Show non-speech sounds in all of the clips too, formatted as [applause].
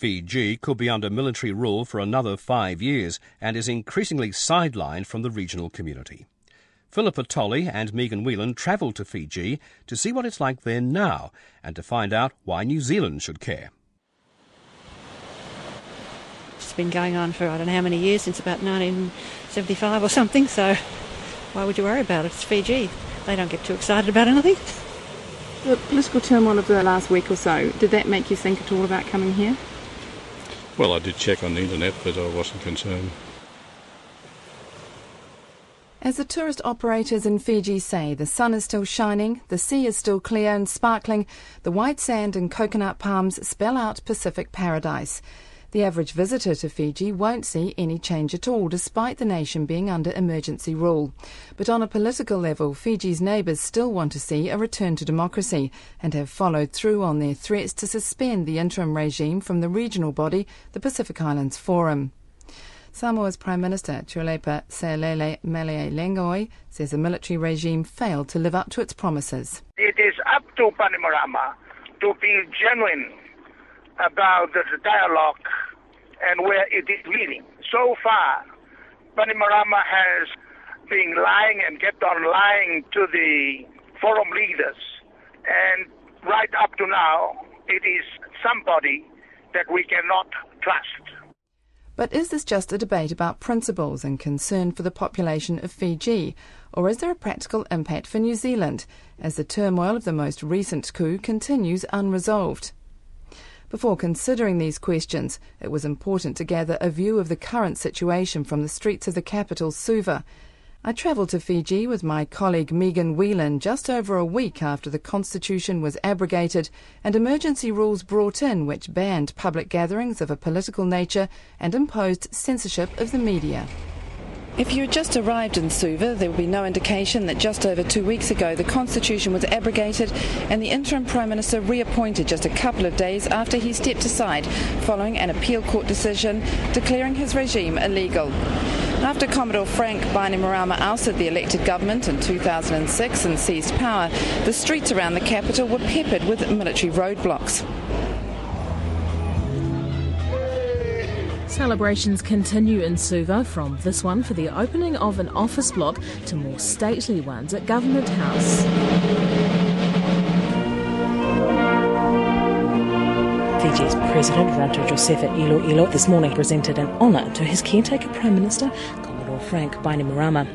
Fiji could be under military rule for another five years and is increasingly sidelined from the regional community. Philippa Tolley and Megan Whelan travelled to Fiji to see what it's like there now and to find out why New Zealand should care. It's been going on for I don't know how many years, since about 1975 or something, so why would you worry about it? It's Fiji. They don't get too excited about anything. The political turmoil of the last week or so, did that make you think at all about coming here? Well, I did check on the internet, but I wasn't concerned. As the tourist operators in Fiji say, the sun is still shining, the sea is still clear and sparkling, the white sand and coconut palms spell out Pacific paradise. The average visitor to Fiji won't see any change at all, despite the nation being under emergency rule. But on a political level, Fiji's neighbours still want to see a return to democracy and have followed through on their threats to suspend the interim regime from the regional body, the Pacific Islands Forum. Samoa's Prime Minister Tuilaepa Sailele Malielegaoi says the military regime failed to live up to its promises. It is up to Bainimarama to be genuine about the dialogue and where it is leading. So far, Bainimarama has been lying and kept on lying to the forum leaders. And right up to now, it is somebody that we cannot trust. But is this just a debate about principles and concern for the population of Fiji? Or is there a practical impact for New Zealand as the turmoil of the most recent coup continues unresolved? Before considering these questions, it was important to gather a view of the current situation from the streets of the capital, Suva. I travelled to Fiji with my colleague Megan Whelan just over a week after the constitution was abrogated and emergency rules brought in which banned public gatherings of a political nature and imposed censorship of the media. If you had just arrived in Suva, there would be no indication that just over two weeks ago the constitution was abrogated and the interim prime minister reappointed just a couple of days after he stepped aside following an appeal court decision declaring his regime illegal. After Commodore Frank Bainimarama ousted the elected government in 2006 and seized power, the streets around the capital were peppered with military roadblocks. Celebrations continue in Suva from this one for the opening of an office block to more stately ones at Government House. Fiji's President Ratu Josefa Iloilo this morning presented an honour to his caretaker Prime Minister Commodore Frank Bainimarama.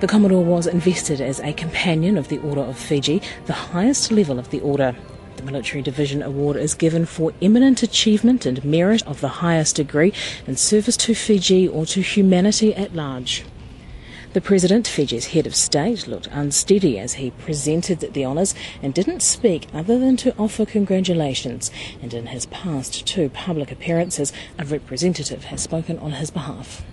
The Commodore was invested as a companion of the Order of Fiji, the highest level of the order. The Military Division Award is given for eminent achievement and merit of the highest degree in service to Fiji or to humanity at large. The President, Fiji's head of state, looked unsteady as he presented the honours and didn't speak other than to offer congratulations. And in his past two public appearances, a representative has spoken on his behalf.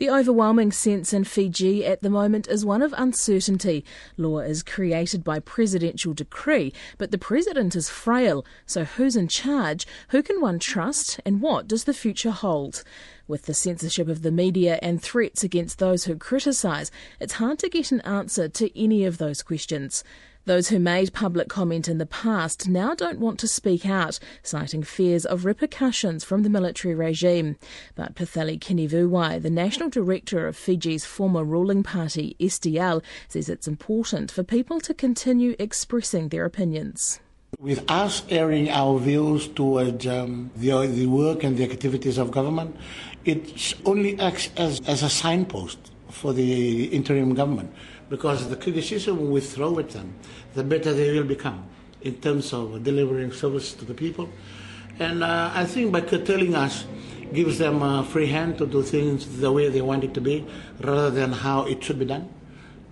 The overwhelming sense in Fiji at the moment is one of uncertainty. Law is created by presidential decree, but the president is frail. So who's in charge? Who can one trust? And what does the future hold? With the censorship of the media and threats against those who criticise, it's hard to get an answer to any of those questions. Those who made public comment in the past now don't want to speak out, citing fears of repercussions from the military regime. But Peceli Kinivuwai, the national director of Fiji's former ruling party, SDL, says it's important for people to continue expressing their opinions. With us airing our views towards um, the, the work and the activities of government, it only acts as, as a signpost for the interim government because the criticism we throw at them, the better they will become in terms of delivering service to the people. And uh, I think by curtailing us gives them a free hand to do things the way they want it to be rather than how it should be done.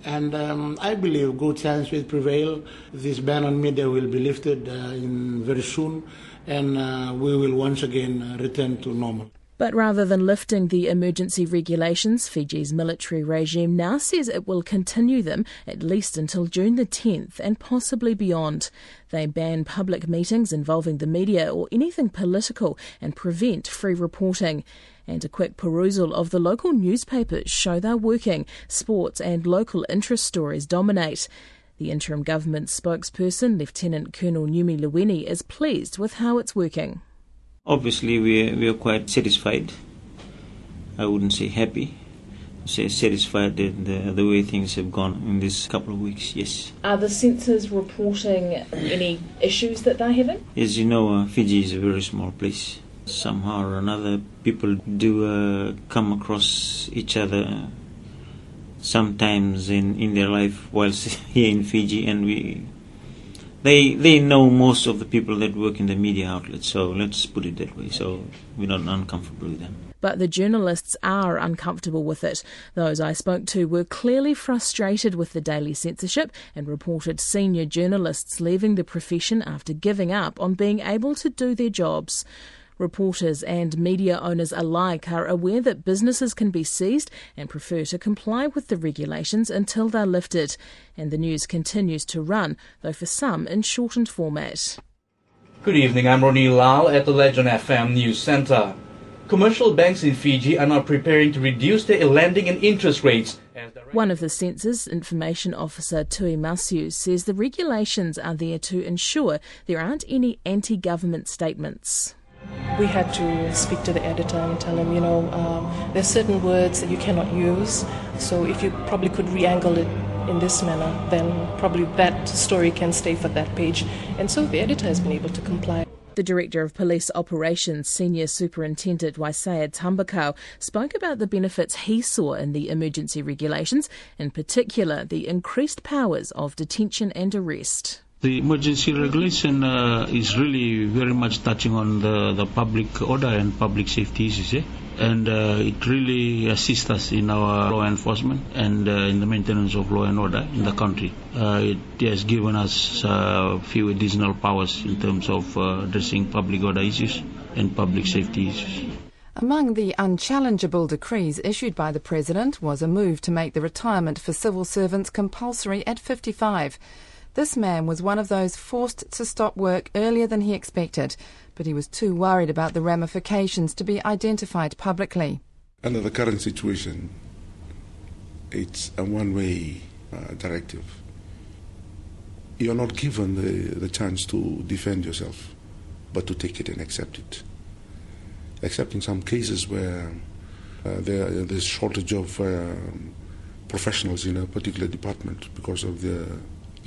And um, I believe good sense will prevail. This ban on media will be lifted uh, in very soon, and uh, we will once again return to normal. But rather than lifting the emergency regulations, Fiji's military regime now says it will continue them at least until June the 10th and possibly beyond. They ban public meetings involving the media or anything political and prevent free reporting. And a quick perusal of the local newspapers show they're working. Sports and local interest stories dominate. The interim government spokesperson, Lieutenant Colonel Neumi Leweni, is pleased with how it's working. Obviously, we are, we are quite satisfied. I wouldn't say happy. Say satisfied in the, the way things have gone in this couple of weeks. Yes. Are the censors reporting any issues that they're having? As you know, uh, Fiji is a very small place. Somehow or another, people do uh, come across each other sometimes in, in their life whilst [laughs] here in Fiji, and we they they know most of the people that work in the media outlets. So let's put it that way. So we're not uncomfortable with them. But the journalists are uncomfortable with it. Those I spoke to were clearly frustrated with the daily censorship and reported senior journalists leaving the profession after giving up on being able to do their jobs. Reporters and media owners alike are aware that businesses can be seized and prefer to comply with the regulations until they're lifted. And the news continues to run, though for some in shortened format. Good evening, I'm Ronnie Lal at the Legend FM News Centre. Commercial banks in Fiji are now preparing to reduce their lending and interest rates. One of the censor's information officer, Tui Masu says the regulations are there to ensure there aren't any anti government statements we had to speak to the editor and tell him, you know, um, there's certain words that you cannot use. So if you probably could re-angle it in this manner, then probably that story can stay for that page. And so the editor has been able to comply. The Director of Police Operations, Senior Superintendent Waisea Tabakau, spoke about the benefits he saw in the emergency regulations, in particular the increased powers of detention and arrest. The emergency regulation uh, is really very much touching on the, the public order and public safety issues, eh? and uh, it really assists us in our law enforcement and uh, in the maintenance of law and order in the country. Uh, it has given us a uh, few additional powers in terms of uh, addressing public order issues and public safety issues. Among the unchallengeable decrees issued by the President was a move to make the retirement for civil servants compulsory at 55. This man was one of those forced to stop work earlier than he expected, but he was too worried about the ramifications to be identified publicly. Under the current situation, it's a one way uh, directive. You're not given the, the chance to defend yourself, but to take it and accept it. Except in some cases where uh, there, there's shortage of uh, professionals in a particular department because of the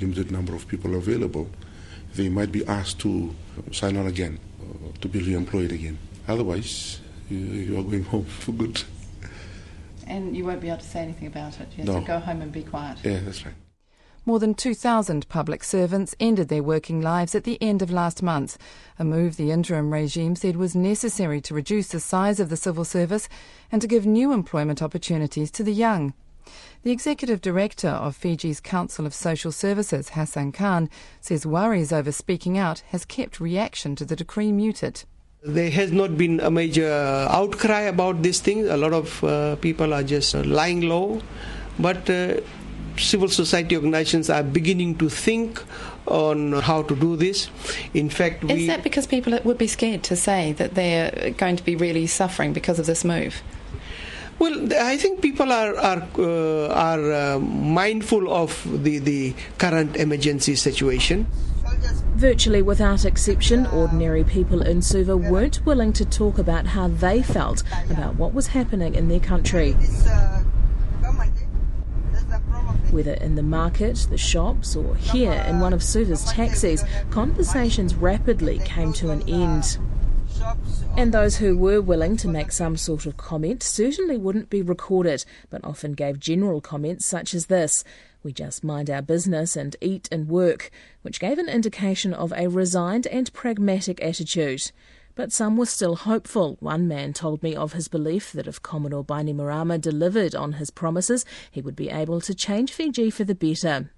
limited number of people available, they might be asked to sign on again, uh, to be re-employed again. Otherwise, you, you, are going home for good. And you won't be able to say anything about it. You have no. to go home and be quiet. Yeah, that's right. More than 2,000 public servants ended their working lives at the end of last month, a move the interim regime said was necessary to reduce the size of the civil service and to give new employment opportunities to the young. The executive director of Fiji's Council of Social Services, Hassan Khan, says worries over speaking out has kept reaction to the decree muted. There has not been a major outcry about this thing. A lot of uh, people are just uh, lying low, but uh, civil society organizations are beginning to think on how to do this. In fact, is that because people would be scared to say that they're going to be really suffering because of this move? Well, I think people are are uh, are uh, mindful of the the current emergency situation. Virtually without exception, ordinary people in Suva weren't willing to talk about how they felt about what was happening in their country. Whether in the market, the shops, or here in one of Suva's taxis, conversations rapidly came to an end. And those who were willing to make some sort of comment certainly wouldn't be recorded, but often gave general comments such as this We just mind our business and eat and work, which gave an indication of a resigned and pragmatic attitude. But some were still hopeful. One man told me of his belief that if Commodore Bainimarama delivered on his promises, he would be able to change Fiji for the better.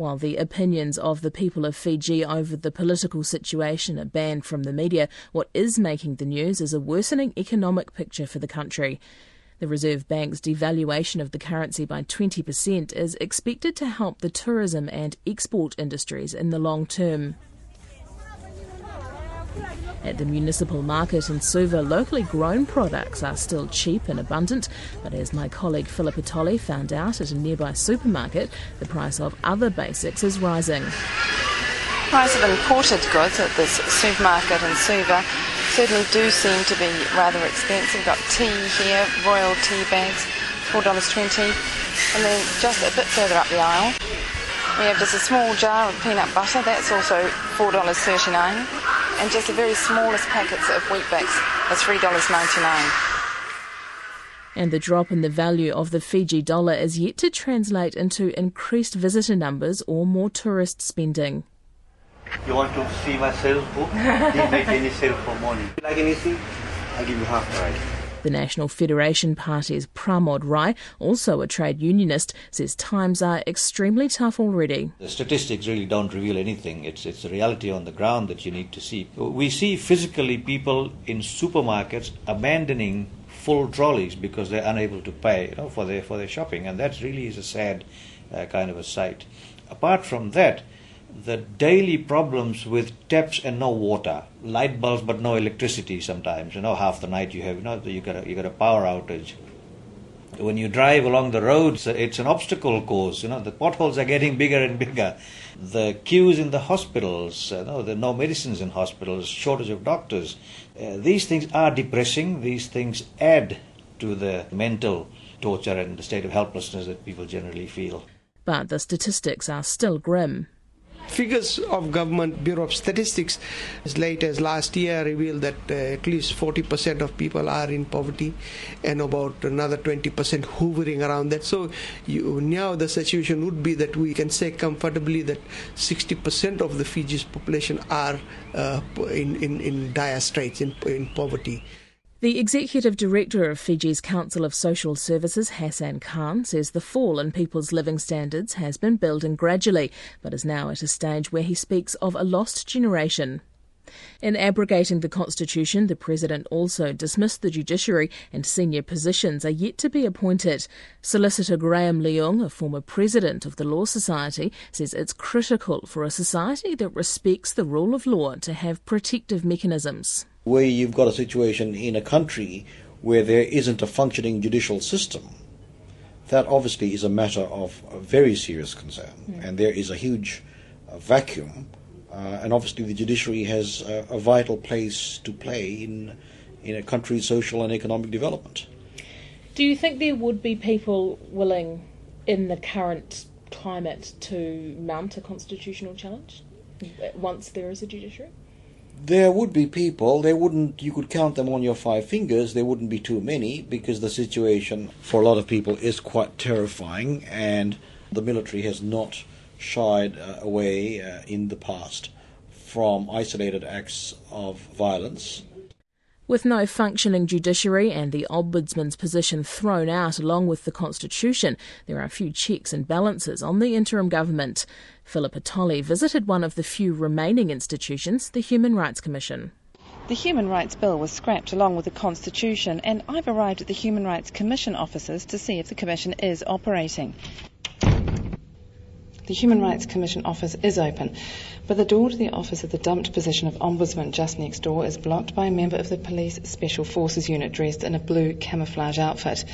While the opinions of the people of Fiji over the political situation are banned from the media, what is making the news is a worsening economic picture for the country. The Reserve Bank's devaluation of the currency by 20% is expected to help the tourism and export industries in the long term. At the municipal market in Suva, locally grown products are still cheap and abundant, but as my colleague Philip Tolley found out at a nearby supermarket, the price of other basics is rising. Price of imported goods at this supermarket in Suva certainly do seem to be rather expensive. We've got tea here, royal tea bags, $4.20. And then just a bit further up the aisle, we have just a small jar of peanut butter, that's also $4.39. And just the very smallest packets of Weet-Bix are $3.99. And the drop in the value of the Fiji dollar is yet to translate into increased visitor numbers or more tourist spending. You want to see my sales book? Didn't make any sale for money. Like anything, I give you half price. The National Federation Party's Pramod Rae, also a trade unionist, says times are extremely tough already. The statistics really don't reveal anything. It's, it's the reality on the ground that you need to see. We see physically people in supermarkets abandoning full trolleys because they're unable to pay you know, for, their, for their shopping, and that really is a sad uh, kind of a sight. Apart from that, the daily problems with taps and no water, light bulbs but no electricity sometimes. You know, half the night you have, you know, you got a, you got a power outage. When you drive along the roads, it's an obstacle course. You know, the potholes are getting bigger and bigger. The queues in the hospitals, you know, there are no medicines in hospitals, shortage of doctors. Uh, these things are depressing. These things add to the mental torture and the state of helplessness that people generally feel. But the statistics are still grim. Figures of Government Bureau of Statistics as late as last year revealed that uh, at least 40% of people are in poverty and about another 20% hovering around that. So you, now the situation would be that we can say comfortably that 60% of the Fiji's population are uh, in, in, in dire straits, in, in poverty. The executive director of Fiji's Council of Social Services, Hassan Khan, says the fall in people's living standards has been building gradually, but is now at a stage where he speaks of a lost generation. In abrogating the Constitution, the President also dismissed the judiciary and senior positions are yet to be appointed. Solicitor Graham Leung, a former president of the Law Society, says it's critical for a society that respects the rule of law to have protective mechanisms where you've got a situation in a country where there isn't a functioning judicial system, that obviously is a matter of very serious concern. Mm. And there is a huge uh, vacuum. Uh, and obviously, the judiciary has a, a, vital place to play in, in a country's social and economic development. Do you think there would be people willing, in the current climate, to mount a constitutional challenge once there is a judiciary? there would be people they wouldn't you could count them on your five fingers there wouldn't be too many because the situation for a lot of people is quite terrifying and the military has not shied uh, away uh, in the past from isolated acts of violence with no functioning judiciary and the Ombudsman's position thrown out along with the Constitution, there are few checks and balances on the interim government. Philippa Tolley visited one of the few remaining institutions, the Human Rights Commission. The Human Rights Bill was scrapped along with the Constitution, and I've arrived at the Human Rights Commission offices to see if the Commission is operating. The Human Rights Commission office is open, but the door to the office of the dumped position of Ombudsman just next door is blocked by a member of the Police Special Forces unit dressed in a blue camouflage outfit.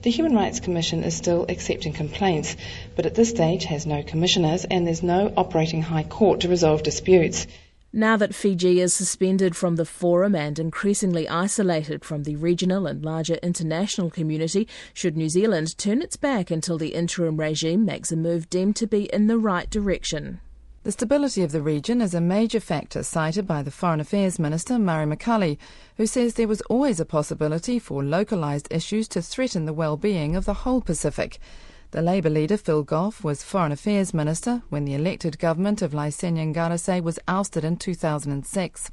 The Human Rights Commission is still accepting complaints, but at this stage has no commissioners and there's no operating High Court to resolve disputes. Now that Fiji is suspended from the forum and increasingly isolated from the regional and larger international community, should New Zealand turn its back until the interim regime makes a move deemed to be in the right direction? The stability of the region is a major factor cited by the Foreign Affairs Minister Murray McCully, who says there was always a possibility for localised issues to threaten the well-being of the whole Pacific. The Labour leader Phil Goff was Foreign Affairs Minister when the elected government of Laisenia Qarase was ousted in 2006.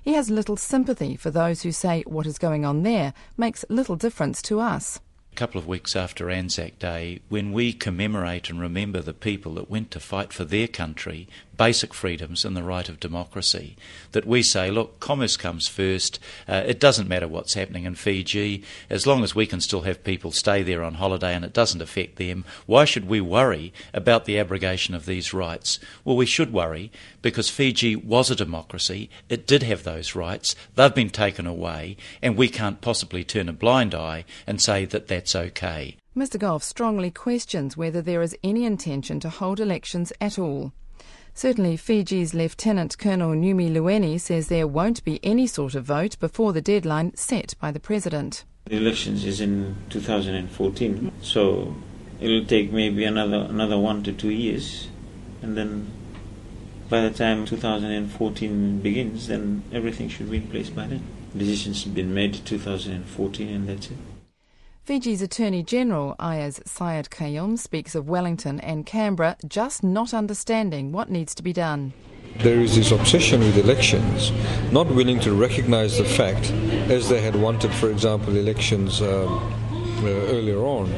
He has little sympathy for those who say what is going on there makes little difference to us A couple of weeks after Anzac Day, when we commemorate and remember the people that went to fight for their country, basic freedoms and the right of democracy, that we say, look, commerce comes first. Uh, it doesn't matter what's happening in Fiji. As long as we can still have people stay there on holiday and it doesn't affect them, why should we worry about the abrogation of these rights? Well, we should worry because Fiji was a democracy. It did have those rights. They've been taken away, and we can't possibly turn a blind eye and say that that's okay. Mr. Goff strongly questions whether there is any intention to hold elections at all. Certainly, Fiji's Lieutenant Colonel Neumi Leweni says there won't be any sort of vote before the deadline set by the President. The elections is in 2014, so it'll take maybe another another one to two years, and then by the time 2014 begins, then everything should be in place by then. Decisions have been made 2014, and that's it. Fiji's Attorney General Aiyaz Sayed-Khaiyum speaks of Wellington and Canberra just not understanding what needs to be done. There is this obsession with elections, not willing to recognize the fact, as they had wanted, for example, elections um, uh, earlier on,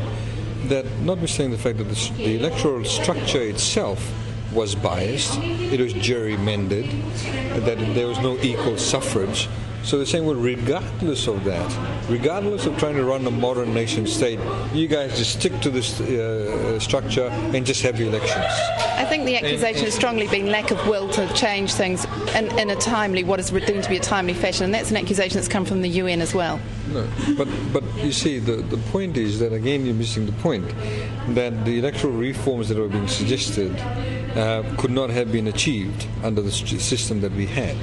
that notwithstanding the fact that the, the electoral structure itself was biased, it was gerrymandered, that there was no equal suffrage, so they're saying, well, regardless of that, regardless of trying to run a modern nation state, you guys just stick to this uh, structure and just have the elections. I think the accusation has strongly been lack of will to change things in, in a timely, what is deemed to be a timely fashion, and that's an accusation that's come from the UN as well. No, but but you see, the, the point is that again you're missing the point that the electoral reforms that were being suggested uh, could not have been achieved under the system that we had.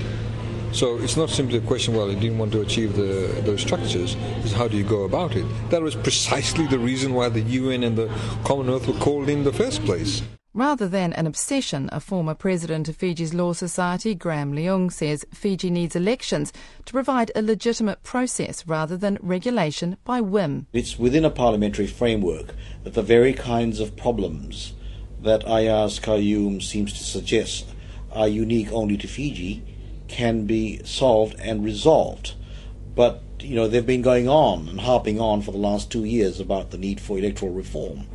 So it's not simply a question, well, you didn't want to achieve the, those structures, it's how do you go about it? That was precisely the reason why the UN and the Commonwealth were called in the first place. Rather than an obsession, a former president of Fiji's Law Society, Graham Leung, says Fiji needs elections to provide a legitimate process rather than regulation by whim. It's within a parliamentary framework that the very kinds of problems that Aiyaz Khaiyum seems to suggest are unique only to Fiji can be solved and resolved. But, you know, they've been going on and harping on for the last two years about the need for electoral reform.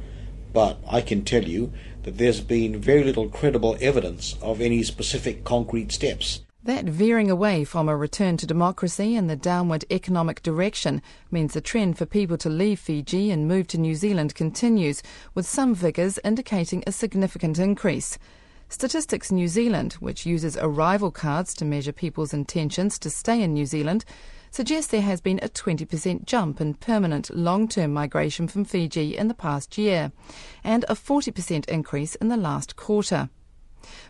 But I can tell you that there's been very little credible evidence of any specific concrete steps. That veering away from a return to democracy and the downward economic direction means the trend for people to leave Fiji and move to New Zealand continues, with some figures indicating a significant increase. Statistics New Zealand, which uses arrival cards to measure people's intentions to stay in New Zealand, suggests there has been a 20% jump in permanent long term migration from Fiji in the past year, and a 40% increase in the last quarter.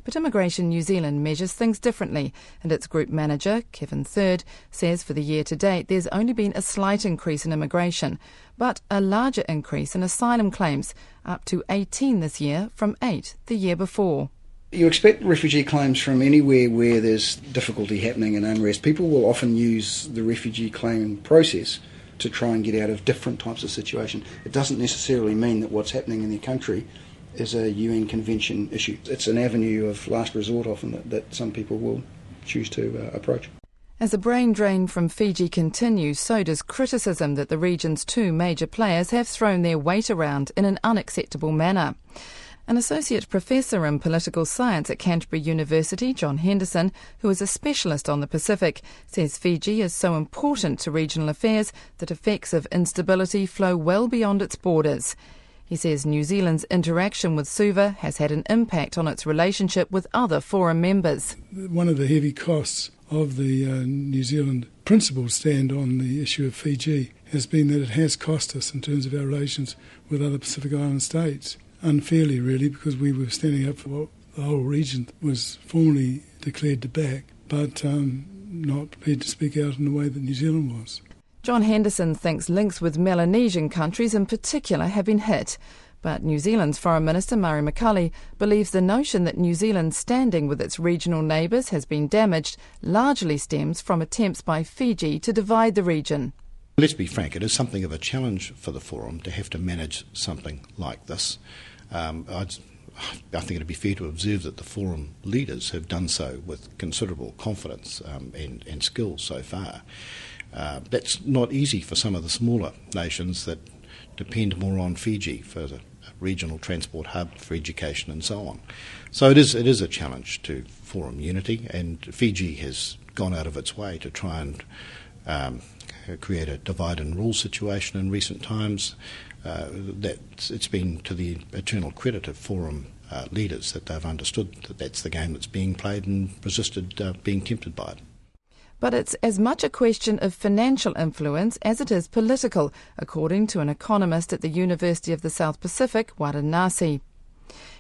But Immigration New Zealand measures things differently, and its group manager, Kevin Third, says for the year to date there's only been a slight increase in immigration, but a larger increase in asylum claims, up to 18 this year from 8 the year before. You expect refugee claims from anywhere where there's difficulty happening and unrest. People will often use the refugee claim process to try and get out of different types of situation. It doesn't necessarily mean that what's happening in their country is a UN convention issue. It's an avenue of last resort often that, that some people will choose to uh, approach. As the brain drain from Fiji continues, so does criticism that the region's two major players have thrown their weight around in an unacceptable manner. An associate professor in political science at Canterbury University, John Henderson, who is a specialist on the Pacific, says Fiji is so important to regional affairs that effects of instability flow well beyond its borders. He says New Zealand's interaction with Suva has had an impact on its relationship with other forum members. One of the heavy costs of the uh, New Zealand principled stand on the issue of Fiji has been that it has cost us in terms of our relations with other Pacific Island states unfairly, really, because we were standing up for what the whole region was formally declared to back, but um, not prepared to speak out in the way that New Zealand was. John Henderson thinks links with Melanesian countries in particular have been hit. But New Zealand's Foreign Minister Murray McCully believes the notion that New Zealand's standing with its regional neighbours has been damaged largely stems from attempts by Fiji to divide the region. Let's be frank, it is something of a challenge for the Forum to have to manage something like this. Um, i think it'd be fair to observe that the forum leaders have done so with considerable confidence um, and, and, skill so far. Uh, that's not easy for some of the smaller nations that depend more on Fiji for the regional transport hub for education and so on. So it is it is a challenge to forum unity, and Fiji has gone out of its way to try and um, create a divide and rule situation in recent times uh, that it's been to the eternal credit of forum uh, leaders that they've understood that that's the game that's being played and resisted uh, being tempted by it. But it's as much a question of financial influence as it is political, according to an economist at the University of the South Pacific, Wadan Narsey.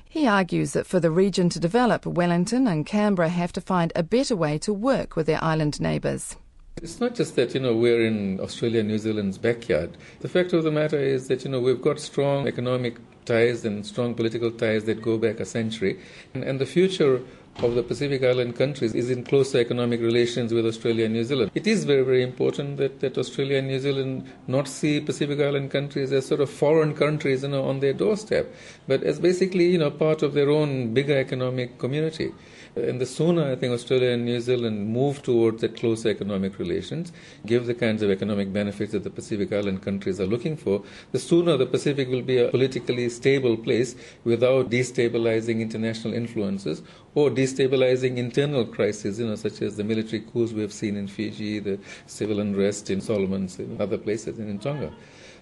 He argues that for the region to develop, Wellington and Canberra have to find a better way to work with their island neighbours. It's not just that, you know, we're in Australia, New Zealand's backyard. The fact of the matter is that, you know, we've got strong economic ties and strong political ties that go back a century. And, and the future of the Pacific Island countries is in closer economic relations with Australia and New Zealand. It is very, very important that, that Australia and New Zealand not see Pacific Island countries as sort of foreign countries, you know, on their doorstep, but as basically, you know, part of their own bigger economic community. And the sooner I think Australia and New Zealand move towards that closer economic relations, give the kinds of economic benefits that the Pacific Island countries are looking for, the sooner the Pacific will be a politically stable place without destabilizing international influences or destabilizing internal crises, you know, such as the military coups we have seen in Fiji, the civil unrest in Solomons, and other places, and in Tonga.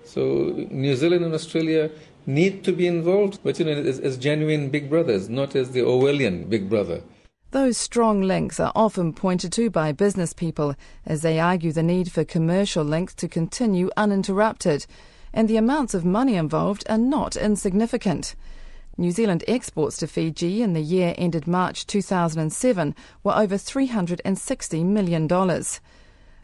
So New Zealand and Australia need to be involved, but you know, as, as genuine big brothers, not as the Orwellian big brother. Those strong links are often pointed to by business people as they argue the need for commercial links to continue uninterrupted, and the amounts of money involved are not insignificant. New Zealand exports to Fiji in the year ended March 2007 were over $360 million.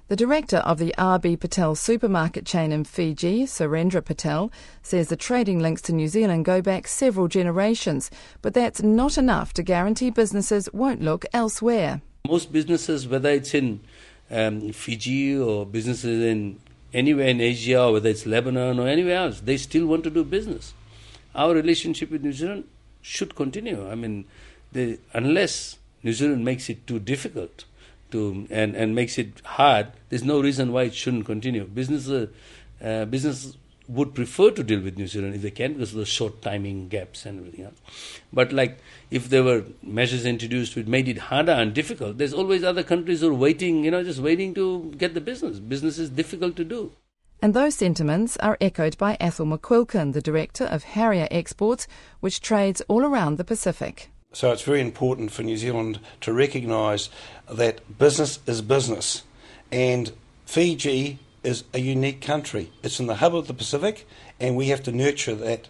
The director of the RB Patel supermarket chain in Fiji, Surendra Patel, says the trading links to New Zealand go back several generations, but that's not enough to guarantee businesses won't look elsewhere. Most businesses, whether it's in um, Fiji or businesses in anywhere in Asia, or whether it's Lebanon or anywhere else, they still want to do business. Our relationship with New Zealand should continue. I mean, they, unless New Zealand makes it too difficult to and, and makes it hard, there's no reason why it shouldn't continue. Business, uh, uh, business would prefer to deal with New Zealand if they can because of the short timing gaps and everything else. But like if there were measures introduced which made it harder and difficult, there's always other countries who are waiting, you know, just waiting to get the business. Business is difficult to do. And those sentiments are echoed by Ethel McQuilkin, the director of Harrier Exports, which trades all around the Pacific. So it's very important for New Zealand to recognise that business is business. And Fiji is a unique country. It's in the hub of the Pacific, and we have to nurture that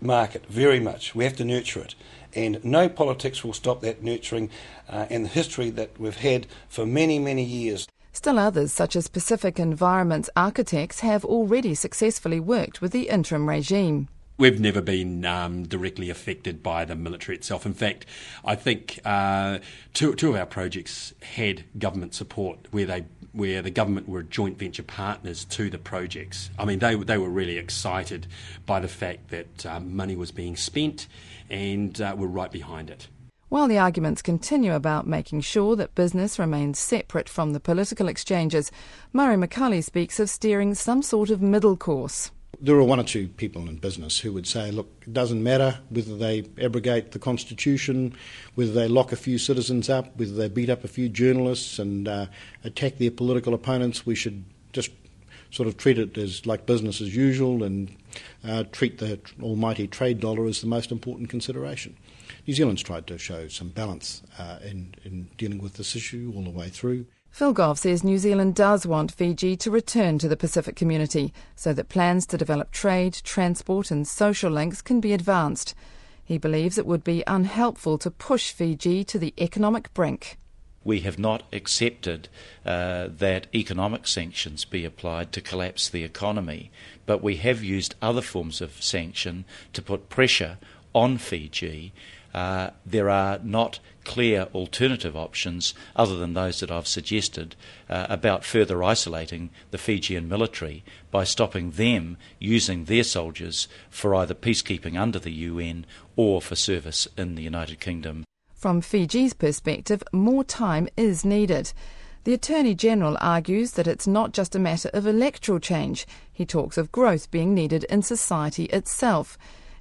market very much. We have to nurture it. And no politics will stop that nurturing uh, and the history that we've had for many, many years. Still others, such as Pacific Environment's architects, have already successfully worked with the interim regime. We've never been um, directly affected by the military itself. In fact, I think uh, two, two of our projects had government support where they where the government were joint venture partners to the projects. I mean, they they were really excited by the fact that um, money was being spent, and uh, were right behind it. While the arguments continue about making sure that business remains separate from the political exchanges, Murray McCully speaks of steering some sort of middle course there are one or two people in business who would say, look, it doesn't matter whether they abrogate the Constitution, whether they lock a few citizens up, whether they beat up a few journalists and uh, attack their political opponents, we should just sort of treat it as like business as usual and uh, treat the almighty trade dollar as the most important consideration. New Zealand's tried to show some balance uh, in, in dealing with this issue all the way through. Phil Goff says New Zealand does want Fiji to return to the Pacific community so that plans to develop trade, transport, and social links can be advanced. He believes it would be unhelpful to push Fiji to the economic brink. We have not accepted uh, that economic sanctions be applied to collapse the economy, but we have used other forms of sanction to put pressure on Fiji uh, there are not clear alternative options other than those that I've suggested uh, about further isolating the Fijian military by stopping them using their soldiers for either peacekeeping under the UN or for service in the United Kingdom. From Fiji's perspective, more time is needed. The Attorney General argues that it's not just a matter of electoral change. He talks of growth being needed in society itself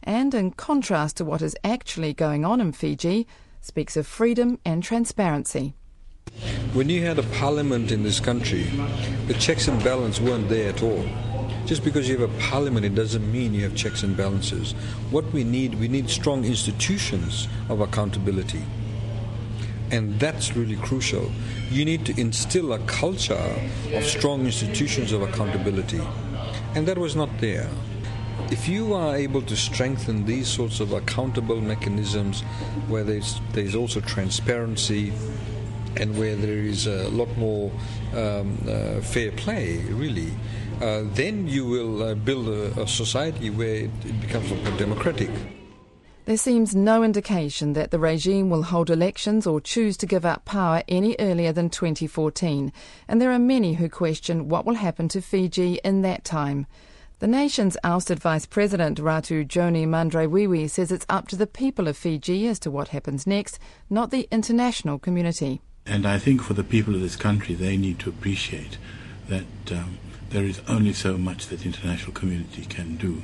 and in contrast to what is actually going on in Fiji, speaks of freedom and transparency. When you had a parliament in this country, the checks and balances weren't there at all. Just because you have a parliament, it doesn't mean you have checks and balances. What we need, we need strong institutions of accountability. And that's really crucial. You need to instill a culture of strong institutions of accountability. And that was not there. If you are able to strengthen these sorts of accountable mechanisms where there's, there's also transparency and where there is a lot more um, uh, fair play, really, uh, then you will uh, build a, a, society where it, becomes more democratic. There seems no indication that the regime will hold elections or choose to give up power any earlier than 2014, and there are many who question what will happen to Fiji in that time. The nation's ousted Vice President Ratu Joni Madraiwiwi says it's up to the people of Fiji as to what happens next, not the international community. And I think for the people of this country, they need to appreciate that um, there is only so much that the international community can do.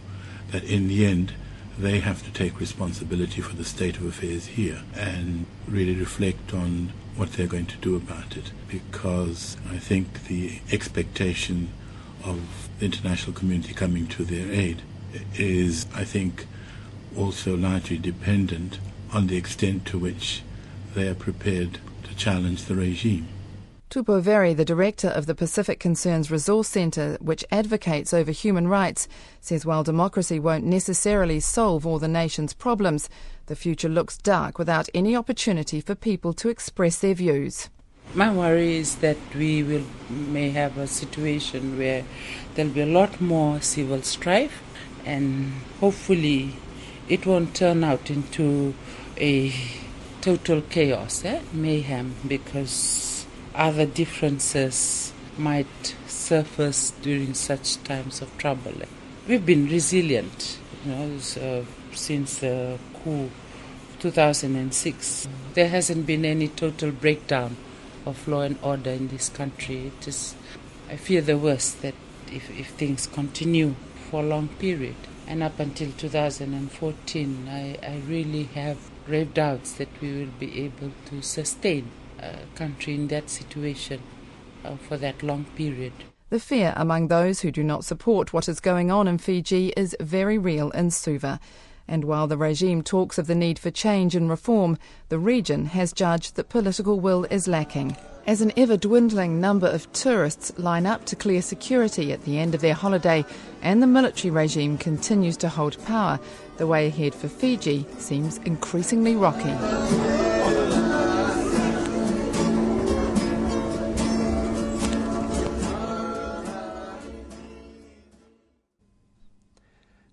That in the end, they have to take responsibility for the state of affairs here and really reflect on what they're going to do about it. Because I think the expectation of the international community coming to their aid is, I think, also largely dependent on the extent to which they are prepared to challenge the regime. Tupou Veri, the director of the Pacific Concerns Resource Centre, which advocates over human rights, says while democracy won't necessarily solve all the nation's problems, the future looks dark without any opportunity for people to express their views. My worry is that we will may have a situation where there'll be a lot more civil strife, and hopefully, it won't turn out into a total chaos, eh? mayhem, because other differences might surface during such times of trouble. We've been resilient, you know, so since the coup 2006. There hasn't been any total breakdown of law and order in this country. It is, I fear the worst that if, if things continue for a long period. And up until 2014, I, I really have grave doubts that we will be able to sustain a country in that situation uh, for that long period. The fear among those who do not support what is going on in Fiji is very real in Suva. And while the regime talks of the need for change and reform, the region has judged that political will is lacking. As an ever dwindling number of tourists line up to clear security at the end of their holiday and the military regime continues to hold power, the way ahead for Fiji seems increasingly rocky.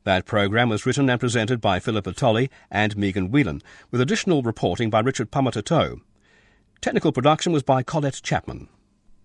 That programme was written and presented by Philippa Tolley and Megan Whelan, with additional reporting by Richard Pamatatau. Technical production was by Colette Chapman.